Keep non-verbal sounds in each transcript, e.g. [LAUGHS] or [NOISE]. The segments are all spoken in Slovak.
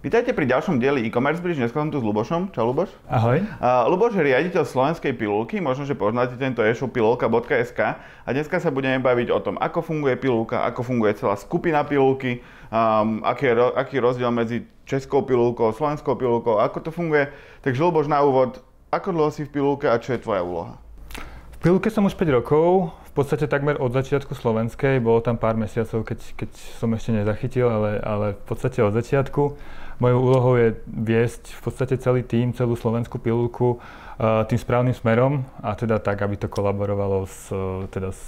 Vítajte pri ďalšom dieli e-commerce bridge. Dneska som tu s Lubošom. Čau Luboš. Ahoj. Uh, Luboš je riaditeľ slovenskej pilulky, možno, že poznáte tento e-shop pilulka.sk a dneska sa budeme baviť o tom, ako funguje pilulka, ako funguje celá skupina pilulky, um, aký, je, aký je rozdiel medzi českou pilulkou, slovenskou pilulkou, ako to funguje. Takže Luboš na úvod, ako dlho si v pilulke a čo je tvoja úloha? V pilulke som už 5 rokov, v podstate takmer od začiatku slovenskej, bolo tam pár mesiacov, keď, keď som ešte nezachytil, ale, ale v podstate od začiatku. Mojou úlohou je viesť v podstate celý tým, celú slovenskú pilulku uh, tým správnym smerom a teda tak, aby to kolaborovalo s, teda s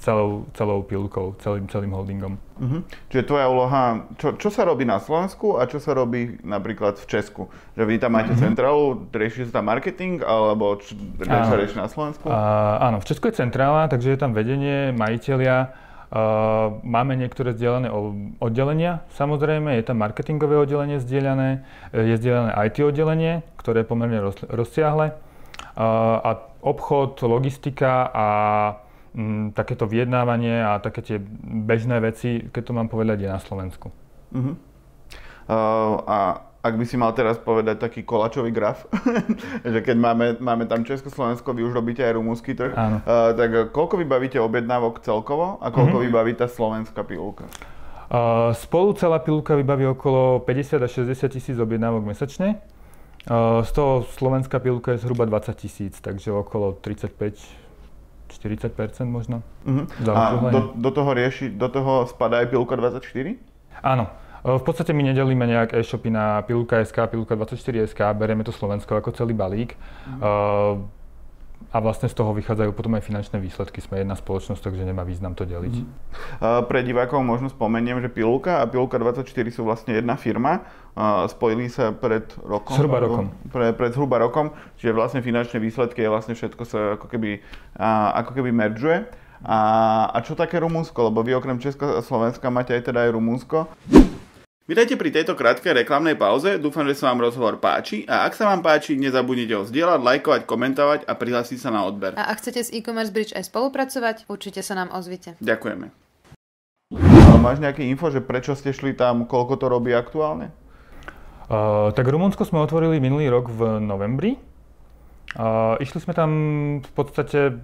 celou, celou pilulkou, celým, celým holdingom. Uh-huh. Čiže tvoja úloha, čo, čo sa robí na Slovensku a čo sa robí napríklad v Česku? Že vy tam máte uh-huh. centrálu, rieši sa tam marketing, alebo čo sa rieši na Slovensku? Uh, áno, v Česku je centrála, takže je tam vedenie, majiteľia, máme niektoré zdieľané oddelenia, samozrejme, je tam marketingové oddelenie zdieľané, je zdieľané IT oddelenie, ktoré je pomerne roz, rozsiahle uh, a obchod, logistika a m, takéto vyjednávanie a také tie bežné veci, keď to mám povedať, je na Slovensku. Uh-huh. Uh, a ak by si mal teraz povedať taký kolačový graf, [LAUGHS] že keď máme, máme tam Československo, vy už robíte aj rumúnsky trh, Áno. Uh, tak koľko vybavíte objednávok celkovo a koľko mm-hmm. vybaví tá slovenská pilulka? Uh, spolu celá pilulka vybaví okolo 50 až 60 tisíc objednávok mesačne. Uh, z toho slovenská pilulka je zhruba 20 tisíc, takže okolo 35 40% možno. Uh-huh. A do, do, toho rieši, do toho spadá aj pilulka 24? Áno. V podstate my nedelíme nejak e-shopy na Pilulka.sk, Pilulka24.sk, bereme to Slovensko ako celý balík. Mm. A vlastne z toho vychádzajú potom aj finančné výsledky. Sme jedna spoločnosť, takže nemá význam to deliť. Mm. Pre divákov možno spomeniem, že Pilulka a Pilulka24 sú vlastne jedna firma. Spojili sa pred rokom. Zhruba rokom. Pre, pred zhruba rokom. Čiže vlastne finančné výsledky je vlastne všetko sa ako keby, ako keby meržuje. A, a čo také Rumunsko? Lebo vy okrem Česka a Slovenska máte aj teda aj Rumunsko. Vítajte pri tejto krátkej reklamnej pauze, dúfam, že sa vám rozhovor páči a ak sa vám páči, nezabudnite ho zdieľať, lajkovať, komentovať a prihlásiť sa na odber. A ak chcete s e-commerce bridge aj spolupracovať, určite sa nám ozvite. Ďakujeme. máš nejaké info, že prečo ste šli tam, koľko to robí aktuálne? Uh, tak Rumunsko sme otvorili minulý rok v novembri a išli sme tam v podstate,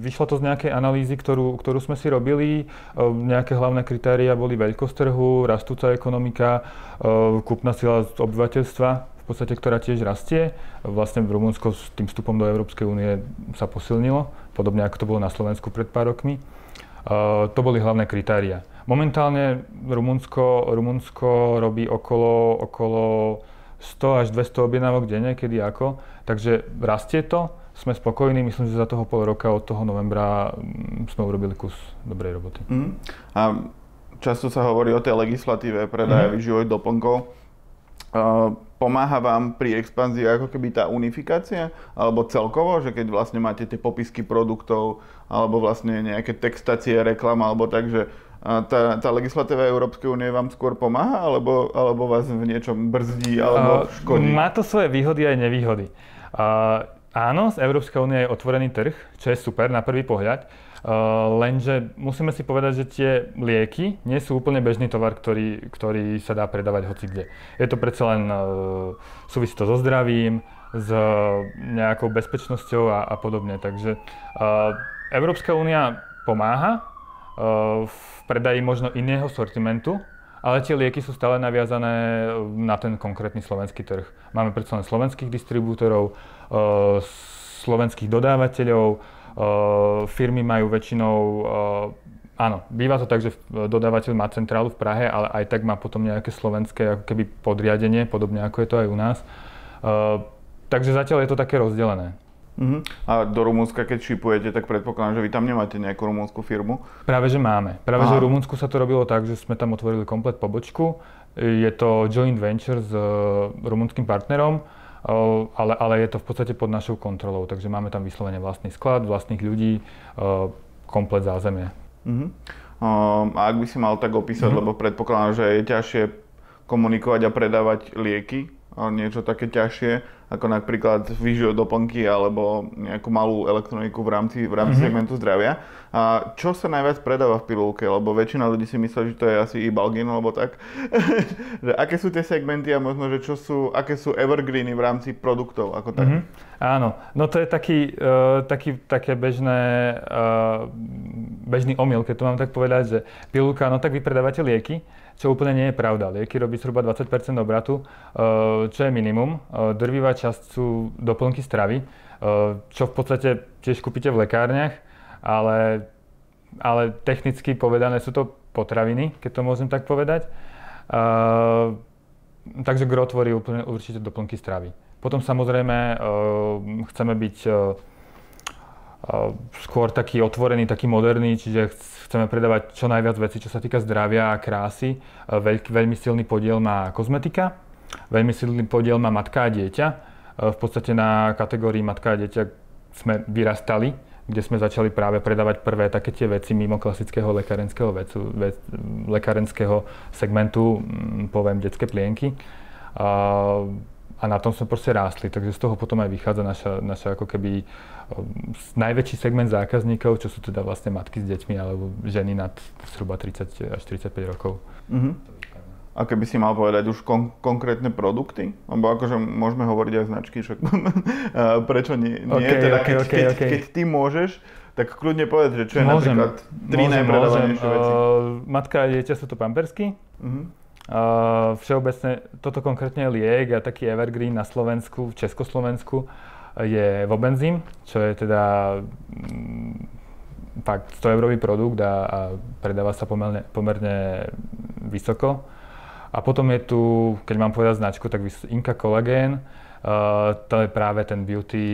vyšlo to z nejakej analýzy, ktorú, ktorú sme si robili. E, nejaké hlavné kritéria boli veľkosť trhu, rastúca ekonomika, e, kúpna sila obyvateľstva, v podstate, ktorá tiež rastie. Vlastne v Rumunsko s tým vstupom do Európskej únie sa posilnilo, podobne ako to bolo na Slovensku pred pár rokmi. E, to boli hlavné kritéria. Momentálne Rumunsko, Rumunsko robí okolo, okolo 100 až 200 objednávok denne, kedy ako. Takže rastie to, sme spokojní, myslím, že za toho pol roka od toho novembra mm, sme urobili kus dobrej roboty. Mm. A často sa hovorí o tej legislatíve predaja mm. výživových doplnkov. Uh, pomáha vám pri expanzii ako keby tá unifikácia, alebo celkovo, že keď vlastne máte tie popisky produktov, alebo vlastne nejaké textácie, reklama, alebo tak, že tá, tá legislatíva Európskej únie vám skôr pomáha, alebo, alebo vás v niečom brzdí, alebo škodí? Má to svoje výhody aj nevýhody. Uh, áno, Európska únia je otvorený trh, čo je super na prvý pohľad. Uh, lenže musíme si povedať, že tie lieky nie sú úplne bežný tovar, ktorý, ktorý sa dá predávať hoci kde. Je to predsa len, uh, súvisí to so zdravím, s nejakou bezpečnosťou a, a podobne. Takže uh, Európska únia pomáha v predaji možno iného sortimentu, ale tie lieky sú stále naviazané na ten konkrétny slovenský trh. Máme predsa len slovenských distribútorov, e, slovenských dodávateľov, firmy majú väčšinou Áno, býva to tak, že dodávateľ má centrálu v Prahe, ale aj tak má potom nejaké slovenské ako keby podriadenie, podobne ako je to aj u nás. Takže zatiaľ je to také rozdelené. Uh-huh. A do Rumúnska, keď šipujete, tak predpokladám, že vy tam nemáte nejakú rumúnsku firmu? Práve, že máme. Práve, Aha. že v Rumúnsku sa to robilo tak, že sme tam otvorili komplet pobočku. Je to joint venture s uh, rumúnskym partnerom, uh, ale, ale je to v podstate pod našou kontrolou. Takže máme tam vyslovene vlastný sklad, vlastných ľudí, uh, komplet zázemie. Uh-huh. Um, a ak by si mal tak opísať, uh-huh. lebo predpokladám, že je ťažšie komunikovať a predávať lieky niečo také ťažšie, ako napríklad výživo doplnky alebo nejakú malú elektroniku v rámci, v rámci mm-hmm. segmentu zdravia. A čo sa najviac predáva v pilulke? Lebo väčšina ľudí si myslí, že to je asi i Balgin alebo tak. [LAUGHS] že aké sú tie segmenty a možno, že čo sú, aké sú evergreeny v rámci produktov ako tak? Mm-hmm. Áno, no to je taký, uh, taký, také bežné, uh, bežný omyl, keď to mám tak povedať, že pilulka, no tak vy predávate lieky, čo úplne nie je pravda. Lieky robí zhruba 20% obratu, eh, čo je minimum. Eh, drvivá časť sú doplnky stravy, eh, čo v podstate tiež kúpite v lekárniach, ale, ale technicky povedané sú to potraviny, keď to môžem tak povedať. Takže gro tvorí úplne určite doplnky stravy. Potom samozrejme chceme byť skôr taký otvorený, taký moderný, čiže chceme predávať čo najviac vecí, čo sa týka zdravia a krásy. Veľký, veľmi silný podiel má kozmetika, veľmi silný podiel má matka a dieťa. V podstate na kategórii matka a dieťa sme vyrastali, kde sme začali práve predávať prvé také tie veci mimo klasického lekárenského, vecu, ve, lekárenského segmentu, mm, poviem, detské plienky. A, a na tom sme proste rástli, takže z toho potom aj vychádza naša, naša ako keby najväčší segment zákazníkov, čo sú teda vlastne matky s deťmi alebo ženy nad zhruba 30 až 35 rokov. Uh-huh. A keby si mal povedať už kon- konkrétne produkty? Lebo akože môžeme hovoriť aj značky, však [LAUGHS] prečo nie? nie? Okay, teda, okay, keď, okay, keď, okay. keď ty môžeš, tak kľudne povedz, že čo je môžem, napríklad tri najpredávanejšie veci. Uh, matka a dieťa sú to pampersky. Uh-huh. Uh, všeobecne, toto konkrétne je liek a taký evergreen na Slovensku, v Československu je Vobenzym, čo je teda mm, fakt 100 eurový produkt a, a predáva sa pomerne, pomerne vysoko. A potom je tu, keď mám povedať značku, tak Inka Collagen, uh, to je práve ten beauty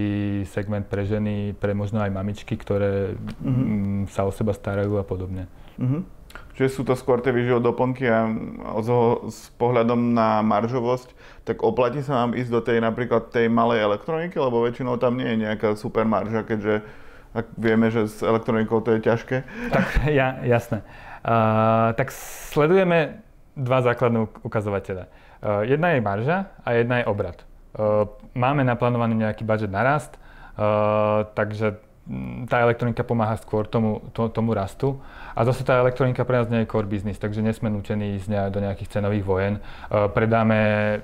segment pre ženy, pre možno aj mamičky, ktoré mm-hmm. sa o seba starajú a podobne. Mm-hmm. Čiže sú to skôr tie výživo doplnky a s pohľadom na maržovosť, tak oplatí sa nám ísť do tej napríklad tej malej elektroniky, lebo väčšinou tam nie je nejaká super marža, keďže ak vieme, že s elektronikou to je ťažké. Tak, ja, jasné. Uh, tak sledujeme dva základné ukazovatele. Uh, jedna je marža a jedna je obrad. Uh, máme naplánovaný nejaký budget na rast, uh, takže tá elektronika pomáha skôr tomu, to, tomu rastu. A zase tá elektronika pre nás nie je core business, takže nesme nutení ísť do nejakých cenových vojen. Predáme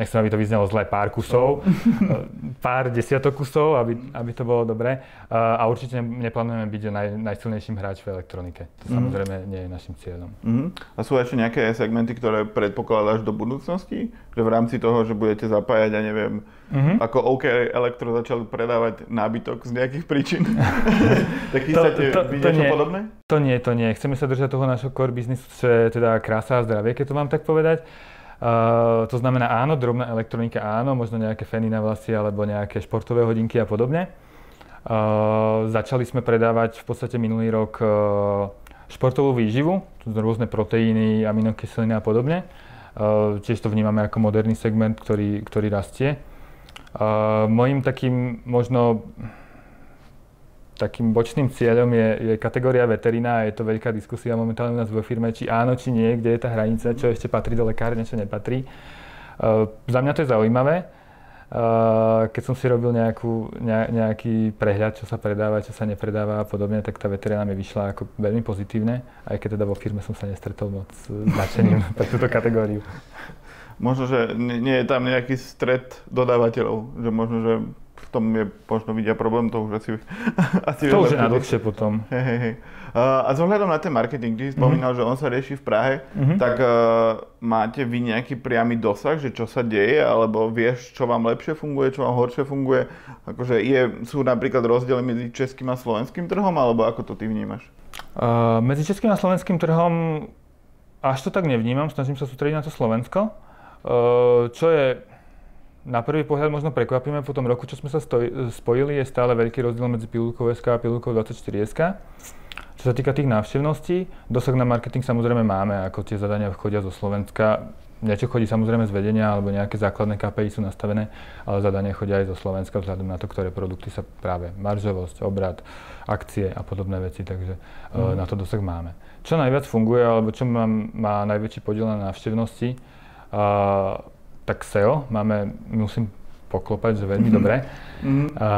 nechcem, aby to vyznelo zle, pár kusov, [LAUGHS] pár desiatok kusov, aby, aby to bolo dobré. A určite neplánujeme byť naj, najsilnejším hráčom v elektronike. To mm. samozrejme nie je našim cieľom. Mm. A sú ešte nejaké segmenty, ktoré predpokladáš do budúcnosti? Že v rámci toho, že budete zapájať, ja neviem, mm-hmm. ako OK Elektro začal predávať nábytok z nejakých príčin? [LAUGHS] tak chystáte niečo nie, podobné? To nie, to nie. Chceme sa držať toho našho core businessu, čo je teda krása a zdravie, keď to mám tak povedať. Uh, to znamená áno, drobná elektronika áno, možno nejaké feny na vlasy alebo nejaké športové hodinky a podobne. Uh, začali sme predávať v podstate minulý rok uh, športovú výživu, rôzne proteíny, aminokyseliny a podobne. Tiež to vnímame ako moderný segment, ktorý, ktorý rastie. Mojím takým možno takým bočným cieľom je, je kategória veterina a je to veľká diskusia momentálne u nás vo firme, či áno, či nie, kde je tá hranica, čo ešte patrí do lekárne, čo nepatrí. Uh, za mňa to je zaujímavé. Uh, keď som si robil nejakú, ne, nejaký prehľad, čo sa predáva, čo sa nepredáva a podobne, tak tá veterina mi vyšla ako veľmi pozitívne, aj keď teda vo firme som sa nestretol moc s značením [LAUGHS] pre túto kategóriu. Možno, že nie je tam nejaký stred dodávateľov, že možno, že tom je možno vidia problém, to už asi... asi to už je na dlhšie potom. Hej, hej, hej. A zohľadom na ten marketing, ty si spomínal, mm-hmm. že on sa rieši v Prahe, mm-hmm. tak uh, máte vy nejaký priamy dosah, že čo sa deje, alebo vieš, čo vám lepšie funguje, čo vám horšie funguje? Akože je, sú napríklad rozdiely medzi českým a slovenským trhom, alebo ako to ty vnímaš? Uh, medzi českým a slovenským trhom až to tak nevnímam, snažím sa sústrediť na to Slovensko. Uh, čo je na prvý pohľad možno prekvapíme, po tom roku, čo sme sa stoj, spojili, je stále veľký rozdiel medzi pilulkou SK a pilulkou 24 SK. Čo sa týka tých návštevností, dosah na marketing samozrejme máme, ako tie zadania chodia zo Slovenska. Niečo chodí samozrejme z vedenia, alebo nejaké základné KPI sú nastavené, ale zadania chodia aj zo Slovenska vzhľadom na to, ktoré produkty sa práve maržovosť, obrad, akcie a podobné veci, takže mm. na to dosah máme. Čo najviac funguje, alebo čo má, má najväčší podiel na návštevnosti, uh, tak SEO máme, musím poklopať, že veľmi dobré. Mhm. A,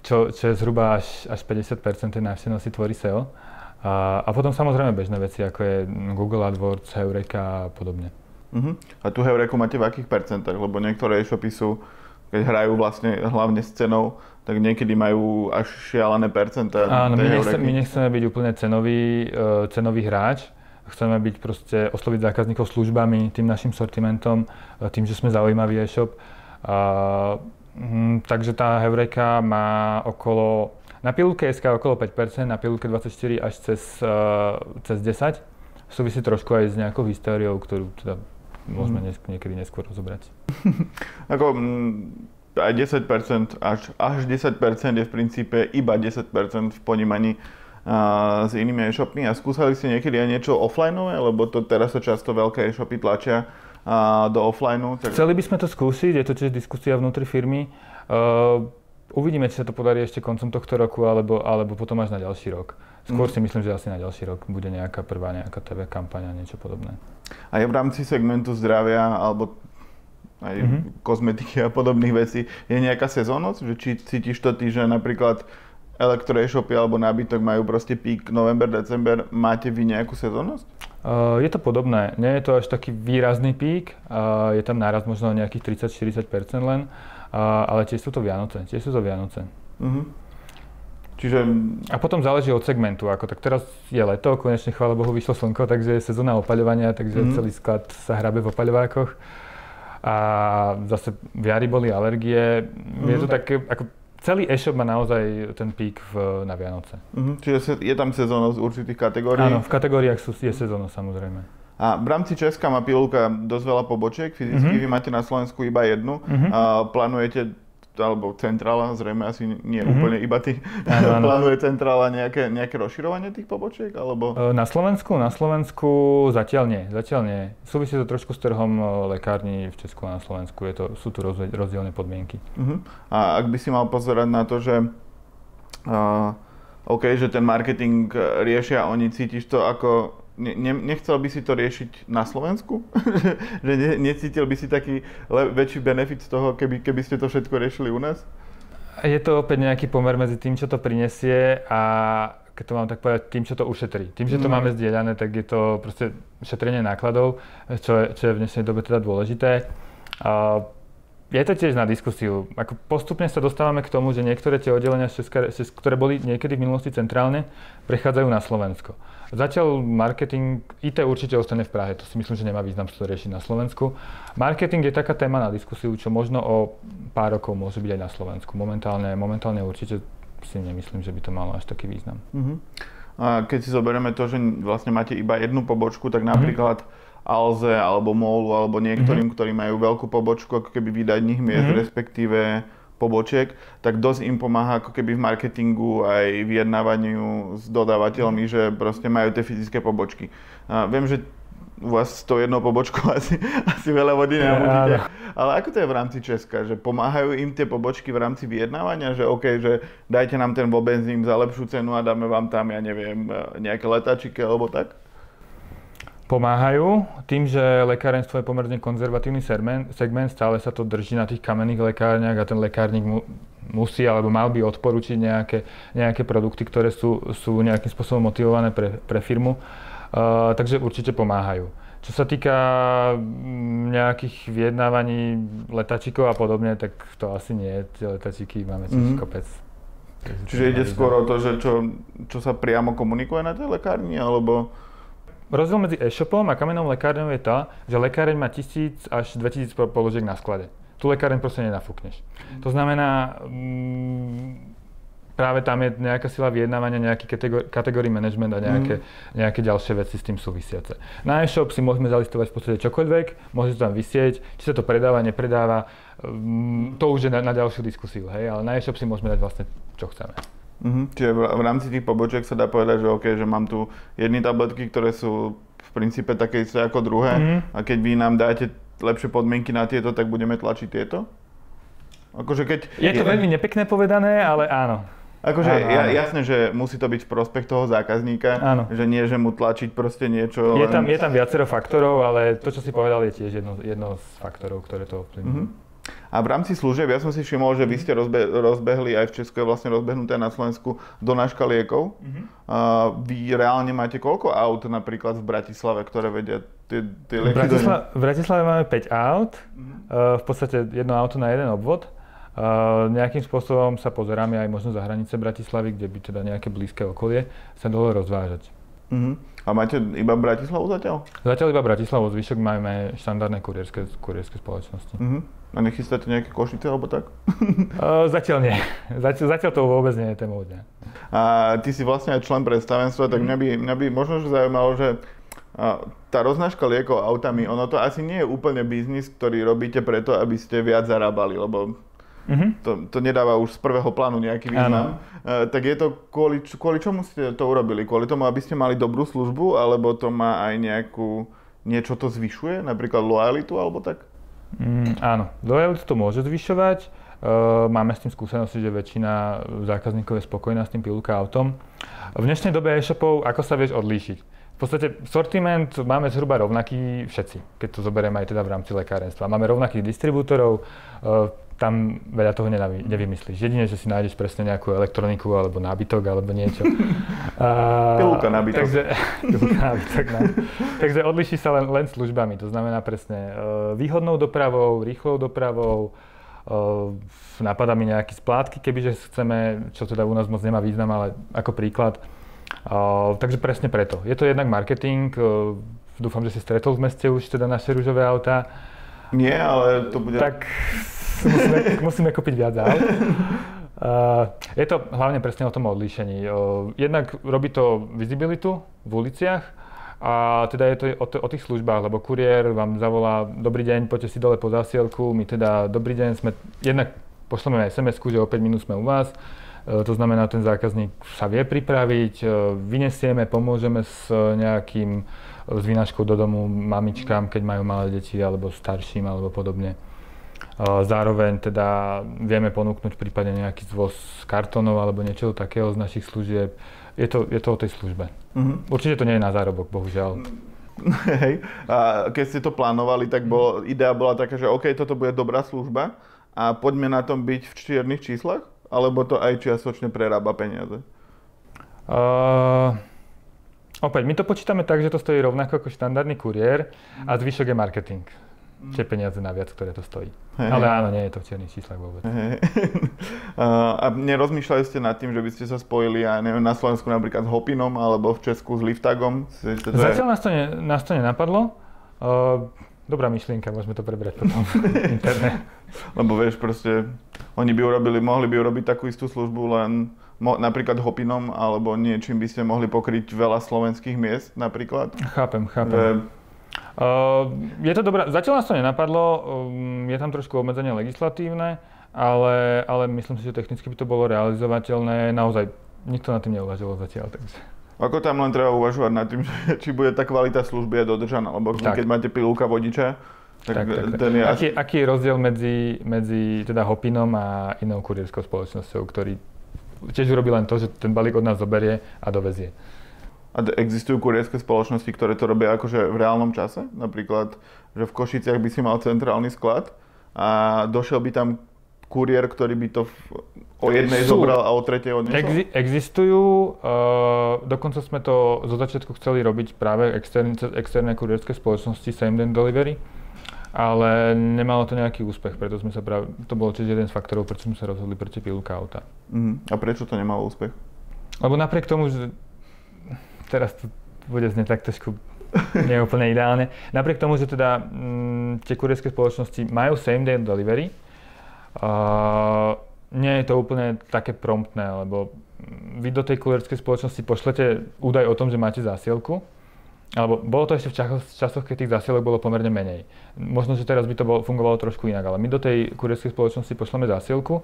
čo, čo je zhruba až, až 50% tej návštevnosti tvorí SEO. A, a potom samozrejme bežné veci, ako je Google AdWords, Heureka a podobne. Uh-huh. A tu Heureku máte v akých percentách? Lebo niektoré e-shopy sú, keď hrajú vlastne hlavne s cenou, tak niekedy majú až šialené percentá. Áno, my, nechce, my nechceme byť úplne cenový, uh, cenový hráč. Chceme byť proste, osloviť zákazníkov službami, tým našim sortimentom, uh, tým, že sme zaujímavý e-shop. Uh, mm, takže tá Heureka má okolo, na pilulke SK okolo 5%, na pilulke 24 až cez, uh, cez 10. Súvisí trošku aj s nejakou hysteriou, ktorú teda môžeme mm. niekedy neskôr rozobrať. [LAUGHS] Ako, mm, aj 10%, až, až 10% je v princípe iba 10% v ponímaní s inými e-shopmi a skúsali ste niekedy aj niečo offlineové, lebo to teraz sa často veľké e-shopy tlačia do offlineu. Tak... Chceli by sme to skúsiť, je to tiež diskusia vnútri firmy. Uh, uvidíme, či sa to podarí ešte koncom tohto roku, alebo, alebo potom až na ďalší rok. Skôr Mhm. si myslím, že asi na ďalší rok bude nejaká prvá nejaká TV kampaň a niečo podobné. A je v rámci segmentu zdravia alebo aj Mhm. kozmetiky a podobných vecí, je nejaká sezónnosť? Či cítiš to ty, že napríklad elektro-e-shopy alebo nábytok majú proste pík november, december, máte vy nejakú sezónnosť? Uh, je to podobné, nie je to až taký výrazný pík, uh, je tam náraz možno nejakých 30-40% len, uh, ale tiež sú to Vianoce, tiež sú to Vianoce. Mhm. Čiže A potom záleží od segmentu, ako tak teraz je leto, konečne chvála Bohu vyšlo slnko, takže je sezóna opaľovania, takže Mhm. celý sklad sa hrabe v opaľovákoch. A zase v jari boli alergie, je to Mhm. také, ako celý e-shop má naozaj ten pík v, na Vianoce. Mhm, Čiže je tam sezónnosť určitých kategórií. Áno, v kategóriách sú, je sezóna samozrejme. A v rámci Česka má pilulka dosť veľa pobočiek, fyzicky Mhm. vy máte na Slovensku iba jednu. Mhm. A plánujete, alebo centrála, zrejme asi nie Mhm. úplne iba ty, Áno, áno. [LAUGHS] plánuje centrála nejaké, nejaké rozširovanie tých pobočiek, alebo? E, Na Slovensku? Na Slovensku zatiaľ nie, zatiaľ nie. Súvisí to trošku s trhom e, lekární v Česku a na Slovensku, je to, sú tu rozdiel- rozdielne podmienky. Uh-huh. A ak by si mal pozerať na to, že uh, OK, že ten marketing riešia oni, cítiš to ako... Ne, ne, nechcel by si to riešiť na Slovensku? [LAUGHS] že ne, necítil by si taký le, väčší benefit z toho, keby, keby ste to všetko riešili u nás? Je to opäť nejaký pomer medzi tým, čo to prinesie a keď to mám tak povedať, tým, čo to ušetrí. Tým, že to Mm. máme zdieľané, tak je to proste šetrenie nákladov, čo je, čo je v dnešnej dobe teda dôležité. A je to tiež na diskusiu. Ako postupne sa dostávame k tomu, že niektoré tie oddelenia, Česka, ktoré boli niekedy v minulosti centrálne, prechádzajú na Slovensko. Zatiaľ marketing, IT určite ostane v Prahe, to si myslím, že nemá význam to riešiť na Slovensku. Marketing je taká téma na diskusiu, čo možno o pár rokov môže byť aj na Slovensku. Momentálne, momentálne určite si nemyslím, že by to malo až taký význam. Uh-huh. A keď si zoberieme to, že vlastne máte iba jednu pobočku, tak napríklad Alze alebo Molu alebo niektorým, ktorí majú veľkú pobočku, ako keby výdajných miest, Mhm. respektíve pobočiek, tak dosť im pomáha ako keby v marketingu aj vyjednávaniu s dodávateľmi, že proste majú tie fyzické pobočky. A viem, že u vás s tou jednou pobočkou [LAUGHS] asi, asi veľa vody. Áno. Ale ako to je v rámci Česka? Že pomáhajú im tie pobočky v rámci vyjednávania? Že OK, že dajte nám ten benzín za lepšiu cenu a dáme vám tam, ja neviem, nejaké letáčiky alebo tak? Pomáhajú tým, že lekárenstvo je pomerne konzervatívny segment, stále sa to drží na tých kamenných lekárniach a ten lekárnik mu, musí alebo mal by odporučiť nejaké, nejaké produkty, ktoré sú, sú nejakým spôsobom motivované pre, pre firmu. Uh, takže určite pomáhajú. Čo sa týka mm, nejakých vyjednávaní letačikov a podobne, tak to asi nie. Tie letačiky máme tiež Mhm. kopec. Čiže ide skôr o to, že čo, čo sa priamo komunikuje na tej lekárni, alebo... Rozdiel medzi e-shopom a kamennou lekárňou je tá, že lekáreň má 1000 až 2000 po- položiek na sklade. Tu lekáreň proste nenafúkneš. To znamená, mm, práve tam je nejaká sila vyjednávania, nejaký kategóri, kategórií management a nejaké, nejaké ďalšie veci s tým súvisiace. Na e-shop si môžeme zalistovať v podstate čokoľvek, môže to tam vysieť, či sa to predáva, nepredáva, mm, to už je na, na ďalšiu diskusiu, hej, ale na e-shop si môžeme dať vlastne, čo chceme. Mhm. Čiže v, v rámci tých pobočiek sa dá povedať, že OK, že mám tu jedny tabletky, ktoré sú v princípe také isté ako druhé Mhm. a keď vy nám dáte lepšie podmienky na tieto, tak budeme tlačiť tieto? Akože keď... Je to veľmi nepekné povedané, ale áno. Akože Áno, ja, áno. jasné, že musí to byť v prospech toho zákazníka, Áno. že nie, že mu tlačiť proste niečo. Je len- tam, je tam viacero faktorov, ale to, čo si povedal, je tiež jedno, jedno z faktorov, ktoré to ovplyvňujú. Mhm. A v rámci služieb, ja som si všimol, že vy ste rozbe- rozbehli, aj v Česku je vlastne rozbehnuté na Slovensku donáška liekov. A vy reálne máte koľko aut napríklad v Bratislave, ktoré vedia tie, tie V, lieky Bratisla- v Bratislave máme 5 aut, Mhm. uh, v podstate jedno auto na jeden obvod. Uh, nejakým spôsobom sa pozeráme aj možno za hranice Bratislavy, kde by teda nejaké blízke okolie sa dalo rozvážať. Mhm. A máte iba Bratislavu zatiaľ? Zatiaľ iba Bratislavu, zvyšok máme štandardné kurierské, kurierské spoločnosti. Mhm. A nechystáte nejaké košice alebo tak? [LAUGHS] Uh, zatiaľ nie. Zatiaľ, zatiaľ to vôbec nie je témou dňa. A ty si vlastne aj člen predstavenstva, tak mňa by, mňa by možno že zaujímalo, že tá roznáška liekov autami, ono to asi nie je úplne biznis, ktorý robíte preto, aby ste viac zarábali, lebo Mhm. to, to nedáva už z prvého plánu nejaký význam. E, tak je to kvôli, kvôli čomu ste to urobili? Kvôli tomu, aby ste mali dobrú službu, alebo to má aj nejakú, niečo to zvyšuje, napríklad lojalitu alebo tak? Mm, áno, lojalitu to môže zvyšovať. Uh, máme s tým skúsenosti, že väčšina zákazníkov je spokojná s tým pilulka autom. V dnešnej dobe e-shopov, ako sa vieš odlíšiť? V podstate sortiment máme zhruba rovnaký všetci, keď to zoberieme aj teda v rámci lekárenstva. Máme rovnakých distribútorov, uh, tam veľa toho nenavi- nevymyslíš. Jedine, že si nájdeš presne nejakú elektroniku alebo nábytok alebo niečo. [LAUGHS] A, Pilulka nábytok. Takže, [LAUGHS] pilulka nábytok, no. takže odliší sa len, len službami. To znamená presne uh, výhodnou dopravou, rýchlou dopravou, uh, napadá mi nejaký splátky, kebyže chceme, čo teda u nás moc nemá význam, ale ako príklad. Uh, takže presne preto. Je to jednak marketing, dúfam, že si stretol v meste už teda naše rúžové autá. Nie, ale to bude... Tak musíme, musíme kúpiť viac aut. Uh, je to hlavne presne o tom odlíšení. Uh, jednak robí to vizibilitu v uliciach a teda je to o, t- o tých službách, lebo kuriér vám zavolá dobrý deň, poďte si dole po zásielku, my teda dobrý deň, sme jednak pošleme aj sms že o 5 minút sme u vás. Uh, to znamená, ten zákazník sa vie pripraviť, uh, vynesieme, pomôžeme s nejakým s vynáškou do domu mamičkám, keď majú malé deti, alebo starším, alebo podobne. Zároveň teda vieme ponúknuť prípadne nejaký zvoz kartónov alebo niečo takého z našich služieb. Je to, je to o tej službe. Mhm. Určite to nie je na zárobok, bohužiaľ. [LAUGHS] Hej. A keď ste to plánovali, tak bolo, idea bola taká, že OK, toto bude dobrá služba a poďme na tom byť v čiernych číslach? Alebo to aj čiastočne prerába peniaze? Uh, opäť, my to počítame tak, že to stojí rovnako ako štandardný kuriér a zvyšok je marketing. Čiže peniaze naviac, ktoré to stojí. Hej. Ale áno, nie je to v čiernych číslach vôbec. Hej. [LAUGHS] A nerozmýšľali ste nad tým, že by ste sa spojili, ja neviem, na Slovensku napríklad s Hopinom alebo v Česku s Liftagom? Zatiaľ nás to, ne, nás to nenapadlo. Uh, dobrá myšlienka, môžeme to prebrať potom [LAUGHS] interne. Lebo vieš, proste, oni by urobili, mohli by urobiť takú istú službu len mo, napríklad Hopinom, alebo niečím by ste mohli pokryť veľa slovenských miest napríklad. Chápem, chápem. Že, je to dobré, zatiaľ nás to nenapadlo, um, je tam trošku obmedzenie legislatívne, ale, ale myslím si, že technicky by to bolo realizovateľné. Naozaj, nikto nad tým neuvažoval zatiaľ, takže. ako tam len treba uvažovať nad tým, [LAUGHS] že, či bude tá kvalita služby je dodržaná, lebo Tak. keď máte pilulka vodiča, tak, Tak, tak, tak. je... Aký, aký je rozdiel medzi, medzi teda Hopinom a inou kurierskou spoločnosťou, ktorý tiež urobí len to, že ten balík od nás zoberie a dovezie. A existujú kurierské spoločnosti, ktoré to robia akože v reálnom čase? Napríklad, že v Košiciach by si mal centrálny sklad a došiel by tam kuriér, ktorý by to v, o jednej Sú. zobral a o tretej odnesol? Exi- existujú, uh, dokonca sme to zo začiatku chceli robiť práve externe, externé kurierské spoločnosti Same Day Delivery, ale nemalo to nejaký úspech, preto sme sa práve, to bolo tiež jeden z faktorov, prečo sme sa rozhodli pre tie pilulka auta. Mhm. A prečo to nemalo úspech? Lebo napriek tomu, že teraz to bude znieť tak trošku nie je úplne ideálne. Napriek tomu, že teda mm, tie kurierské spoločnosti majú same day delivery, uh, nie je to úplne také promptné, lebo vy do tej kurierskej spoločnosti pošlete údaj o tom, že máte zásielku, alebo bolo to ešte v časoch, časoch, keď tých zásielok bolo pomerne menej. Možno, že teraz by to bolo, fungovalo trošku inak, ale my do tej kurierskej spoločnosti pošleme zásielku,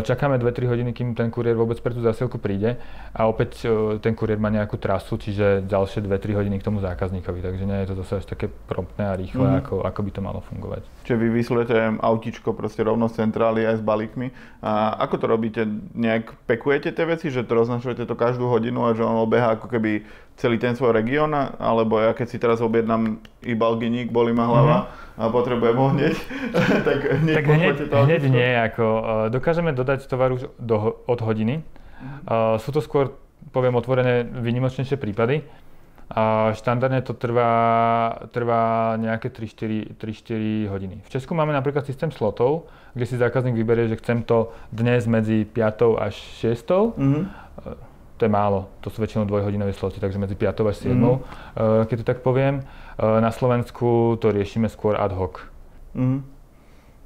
čakáme 2-3 hodiny, kým ten kuriér vôbec pre tú zasielku príde a opäť ten kuriér má nejakú trasu, čiže ďalšie 2-3 hodiny k tomu zákazníkovi, takže nie je to zase až také promptné a rýchle, mm-hmm. ako, ako by to malo fungovať. Čiže vy vyslete autičko proste rovno z centrály aj s balíkmi. A ako to robíte? Nejak pekujete tie veci, že to roznačujete to každú hodinu a že on obeha ako keby celý ten svoj región, alebo ja keď si teraz objednám i balginík, bolí ma hlava mm-hmm. a potrebujem ho hneď, [LAUGHS] tak hneď tak hneď, to hneď nie, ako uh, dokážeme dodať tovar už do, od hodiny. Uh, sú to skôr, poviem otvorené, výnimočnejšie prípady. A štandardne to trvá, trvá nejaké 3-4 hodiny. V Česku máme napríklad systém slotov, kde si zákazník vyberie, že chcem to dnes medzi 5 až 6. Mm-hmm to je málo. To sú väčšinou dvojhodinové sloty, takže medzi 5 až 7, mm. keď to tak poviem. Eh, na Slovensku to riešime skôr ad hoc. Mm.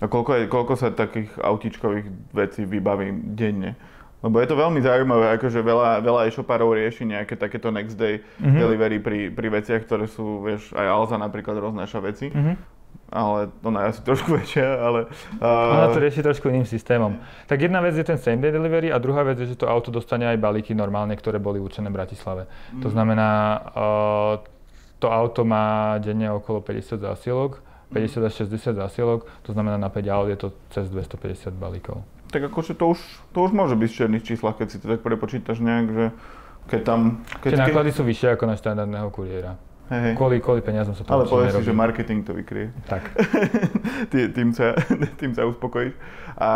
A koľko, je, koľko sa takých autičkových vecí vybaví denne? Lebo je to veľmi zaujímavé, akože veľa, veľa e-shopárov rieši nejaké takéto next day mm-hmm. delivery pri, pri veciach, ktoré sú, vieš, aj Alza napríklad roznáša veci. Mm-hmm ale ona je asi trošku [LAUGHS] väčšia, ale... Uh... Ona to rieši trošku iným systémom. Tak jedna vec je ten same day delivery a druhá vec je, že to auto dostane aj balíky normálne, ktoré boli určené v Bratislave. Mm. To znamená, uh, to auto má denne okolo 50 zásielok, 50 až 60 zásielok, to znamená na 5 aut je to cez 250 balíkov. Tak akože to už, to už môže byť v černých číslach, keď si to tak prepočítaš nejak, že keď tam... Keď, Čiže náklady keď... sú vyššie ako na štandardného kuriéra. Hey, kvôli, kvôli peniazom sa to Ale povedz si, že marketing to vykrie. Tak. [LAUGHS] tým, sa, [LAUGHS] tým sa uspokojíš. A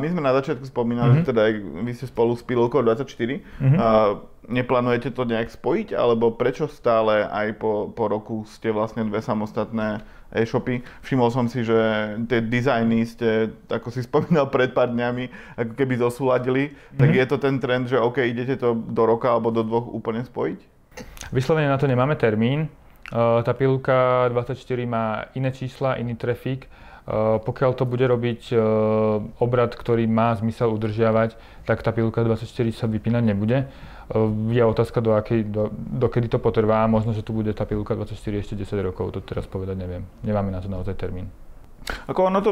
my sme na začiatku spomínali, mm-hmm. že teda vy ste spolu s Pilulkou 24. Mm-hmm. A neplánujete to nejak spojiť? Alebo prečo stále aj po, po roku ste vlastne dve samostatné e-shopy. Všimol som si, že tie dizajny ste, ako si [LAUGHS] spomínal pred pár dňami, ako keby zosúladili. Mm-hmm. Tak mhm. je to ten trend, že OK, idete to do roka alebo do dvoch úplne spojiť? Vyslovene na to nemáme termín. Uh, tá pilulka 24 má iné čísla, iný trafik. Uh, pokiaľ to bude robiť uh, obrad, ktorý má zmysel udržiavať, tak tá pilulka 24 sa vypínať nebude. Je otázka, do, akej, do, do kedy to potrvá. Možno, že tu bude tá pilulka 24 ešte 10 rokov, to teraz povedať neviem. Nemáme na to naozaj termín. Ako ono to,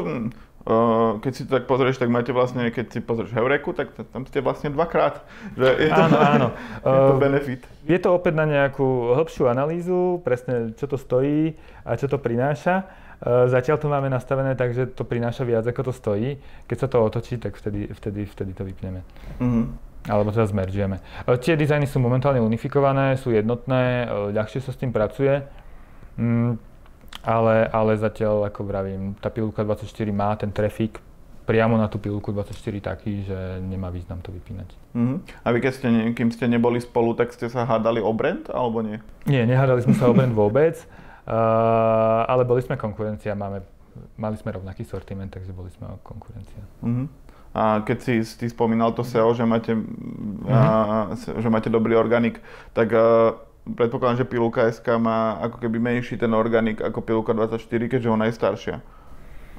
keď si to tak pozrieš, tak máte vlastne, keď si pozrieš Heureku, tak tam ste vlastne dvakrát. Že je to, áno, áno. [LAUGHS] je to benefit. Je to opäť na nejakú hĺbšiu analýzu, presne čo to stojí a čo to prináša. Zatiaľ to máme nastavené tak, že to prináša viac, ako to stojí. Keď sa to otočí, tak vtedy, vtedy, vtedy to vypneme. Mm-hmm. Alebo teda zmeržujeme. Tie dizajny sú momentálne unifikované, sú jednotné, ľahšie sa s tým pracuje. Mm, ale, ale zatiaľ, ako vravím, tá pilulka 24 má ten trafik priamo na tú pilulku 24 taký, že nemá význam to vypínať. Uh-huh. A vy keď ste, ne, kým ste neboli spolu, tak ste sa hádali o brand, alebo nie? Nie, nehádali sme sa o brand vôbec, [LAUGHS] uh, ale boli sme konkurencia, máme, mali sme rovnaký sortiment, takže boli sme konkurencia. Uh-huh. A keď si ty spomínal to SEO, že máte, uh-huh. a, že máte dobrý organik, tak uh, predpokladám, že pilulka SK má ako keby menší ten organik ako pilulka 24, keďže ona je staršia.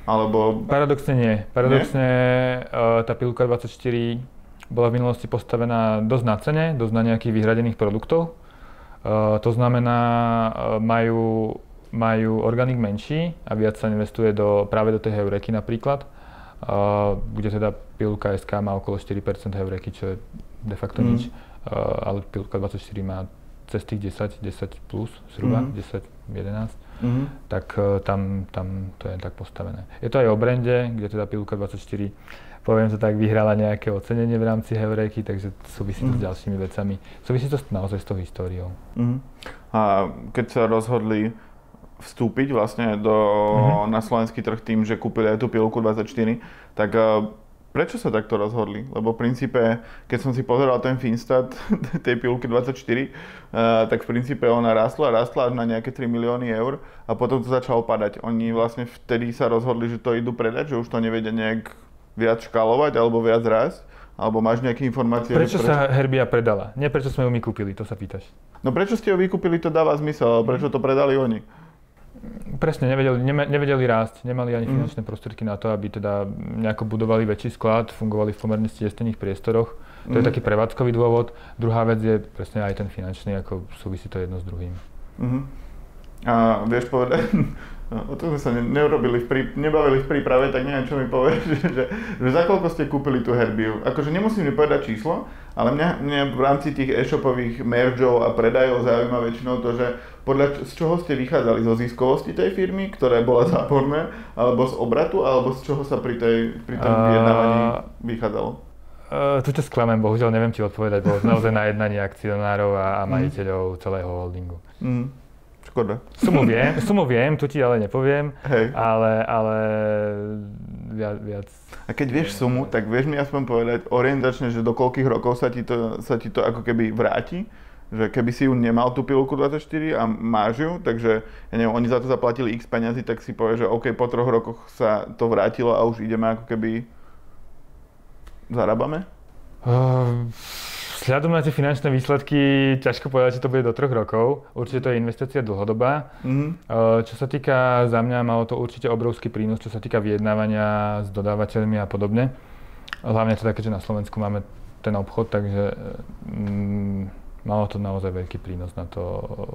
Alebo... Paradoxne nie. Paradoxne nie. tá pilulka 24 bola v minulosti postavená dosť na cene, dosť na nejakých vyhradených produktov. To znamená, majú, majú organik menší a viac sa investuje do, práve do tej heureky napríklad, kde teda pilulka SK má okolo 4% heureky, čo je de facto mm. nič, ale pilulka 24 má cez tých 10, 10 plus zhruba, mm-hmm. 10, 11, mm-hmm. tak uh, tam, tam to je tak postavené. Je to aj o brande, kde teda Pilulka 24 poviem to tak, vyhrala nejaké ocenenie v rámci Heuréky, takže súvisí to mm. s mhm. ďalšími vecami. Súvisí to naozaj s tou históriou. Mm. A keď sa rozhodli vstúpiť vlastne do, mm-hmm. na slovenský trh tým, že kúpili aj tú pilulku 24, tak uh, Prečo sa takto rozhodli? Lebo v princípe, keď som si pozeral ten Finstat [LAUGHS] tej pilulky 24, uh, eh, tak v princípe ona rastla, rastla až na nejaké 3 milióny eur a potom to začalo padať. Oni vlastne vtedy sa rozhodli, že to idú predať, že už to nevedia nejak viac škálovať alebo viac rásť. Alebo máš nejaké informácie? Prečo, prečo sa Herbia predala? Nie prečo sme ju my kúpili, to sa pýtaš. No prečo ste ju vykúpili, to dáva zmysel, ale prečo to predali oni? Presne, nevedeli, ne, nevedeli rásť, nemali ani mhm. finančné prostriedky na to, aby teda nejako budovali väčší sklad, fungovali v pomerne stiestených priestoroch. To mm. je mhm. taký prevádzkový dôvod. Druhá vec je presne aj ten finančný, ako súvisí to jedno s druhým. Mm. A vieš povedať, [LAUGHS] No, o tom sme sa ne, neurobili v prí, nebavili v príprave, tak neviem, čo mi povieš, [LAUGHS] že, že, že za koľko ste kúpili tú herbiu. Akože nemusím mi povedať číslo, ale mňa, mňa v rámci tých e-shopových mergeov a predajov zaujíma väčšinou to, že podľa z čoho ste vychádzali? Zo ziskovosti tej firmy, ktorá bola záporné, alebo z obratu, alebo z čoho sa pri, tej, pri tom vyjednávaní vychádzalo? Uh, tu ťa sklamem, bohužiaľ neviem ti odpovedať, bolo naozaj na jednaní akcionárov a, a majiteľov celého holdingu. Mm. Škoda. Sumu viem, sumu viem, tu ti ale nepoviem, Hej. ale, ale viac, viac. A keď vieš sumu, tak vieš mi aspoň povedať orientačne, že do koľkých rokov sa ti to, sa ti to ako keby vráti? Že keby si ju nemal tú pilulku 24 a máš ju, takže ja neviem, oni za to zaplatili x peňazí, tak si povie, že OK, po troch rokoch sa to vrátilo a už ideme ako keby zarábame? Uh, Vzhľadom na tie finančné výsledky, ťažko povedať, že to bude do troch rokov. Určite to je investícia dlhodobá. Mm-hmm. Čo sa týka za mňa, malo to určite obrovský prínos, čo sa týka vyjednávania s dodávateľmi a podobne. Hlavne teda, keďže na Slovensku máme ten obchod, takže mm, malo to naozaj veľký prínos na to,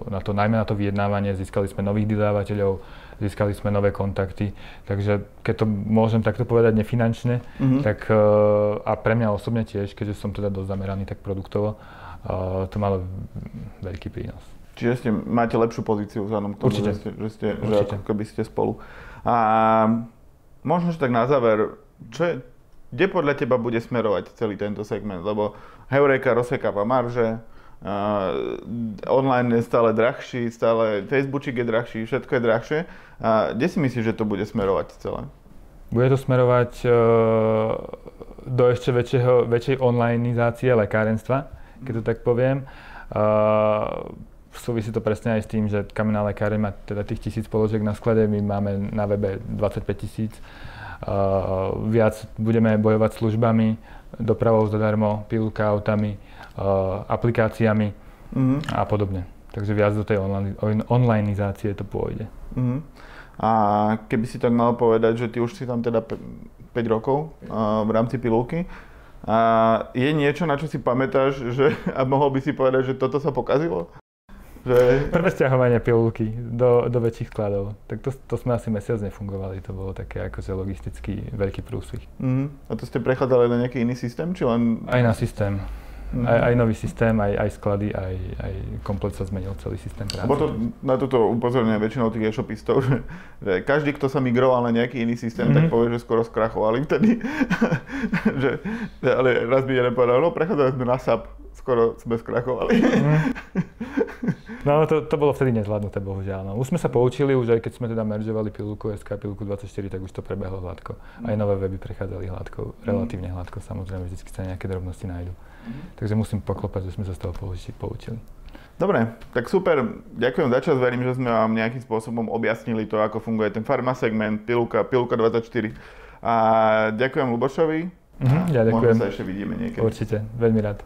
na to, najmä na to vyjednávanie. Získali sme nových dodávateľov, získali sme nové kontakty, takže keď to môžem takto povedať nefinančne, mm-hmm. tak e, a pre mňa osobne tiež, keďže som teda dosť zameraný tak produktovo, e, to malo veľký prínos. Čiže ste, máte lepšiu pozíciu vzhľadom k tomu, Určite. že ste, že, ste, Určite. že ako keby ste spolu. A možno, že tak na záver, čo je, kde podľa teba bude smerovať celý tento segment? Lebo Heureka rozsekáva marže, online je stále drahší, stále Facebookík je drahší, všetko je drahšie. A kde si myslíš, že to bude smerovať celé? Bude to smerovať uh, do ešte väčšieho, väčšej onlineizácie lekárenstva, keď to tak poviem. Uh, súvisí to presne aj s tým, že kamenná lekáreň má teda tých tisíc položiek na sklade, my máme na webe 25 tisíc. Viac budeme bojovať službami, dopravou zadarmo, pilulka autami, uh, aplikáciami mm-hmm. a podobne. Takže viac do tej online, onlineizácie to pôjde. Mm-hmm. A keby si tak mal povedať, že ty už si tam teda 5 rokov uh, v rámci pilulky, a je niečo, na čo si pamätáš, že, [LAUGHS] a mohol by si povedať, že toto sa pokazilo? Že... Prvé stiahovanie pilulky do, do väčších skladov. Tak to, to sme asi mesiac nefungovali, to bolo také akože logistický veľký prúsvih. Mm-hmm. A to ste prechádzali na nejaký iný systém, či len... Aj na systém. Mm-hmm. Aj, aj nový systém, aj, aj sklady, aj, aj komplet sa zmenil celý systém práce. Lebo to, na toto upozorňujem väčšinou tých e-shopistov, že, že každý, kto sa migroval na nejaký iný systém, mm-hmm. tak povie, že skoro skrachovali vtedy. [LAUGHS] že, ale raz mi jeden povedal, no prechádzali sme na SAP, skoro sme skrachovali. Mm. [LAUGHS] No to, to bolo vtedy nezvládnuté, bohužiaľ. No. Už sme sa poučili, už aj keď sme teda meržovali pilulku SK, pilulku 24, tak už to prebehlo hladko. Aj nové weby prechádzali hladko, relatívne hladko, samozrejme, vždy sa nejaké drobnosti nájdu. Takže musím poklopať, že sme sa z toho poučili. Dobre, tak super. Ďakujem za čas. Verím, že sme vám nejakým spôsobom objasnili to, ako funguje ten farmasegment, pilulka, pilulka 24. A ďakujem Lubošovi. Mhm, ja ďakujem. Možno sa ešte vidíme niekedy. Určite, veľmi rád.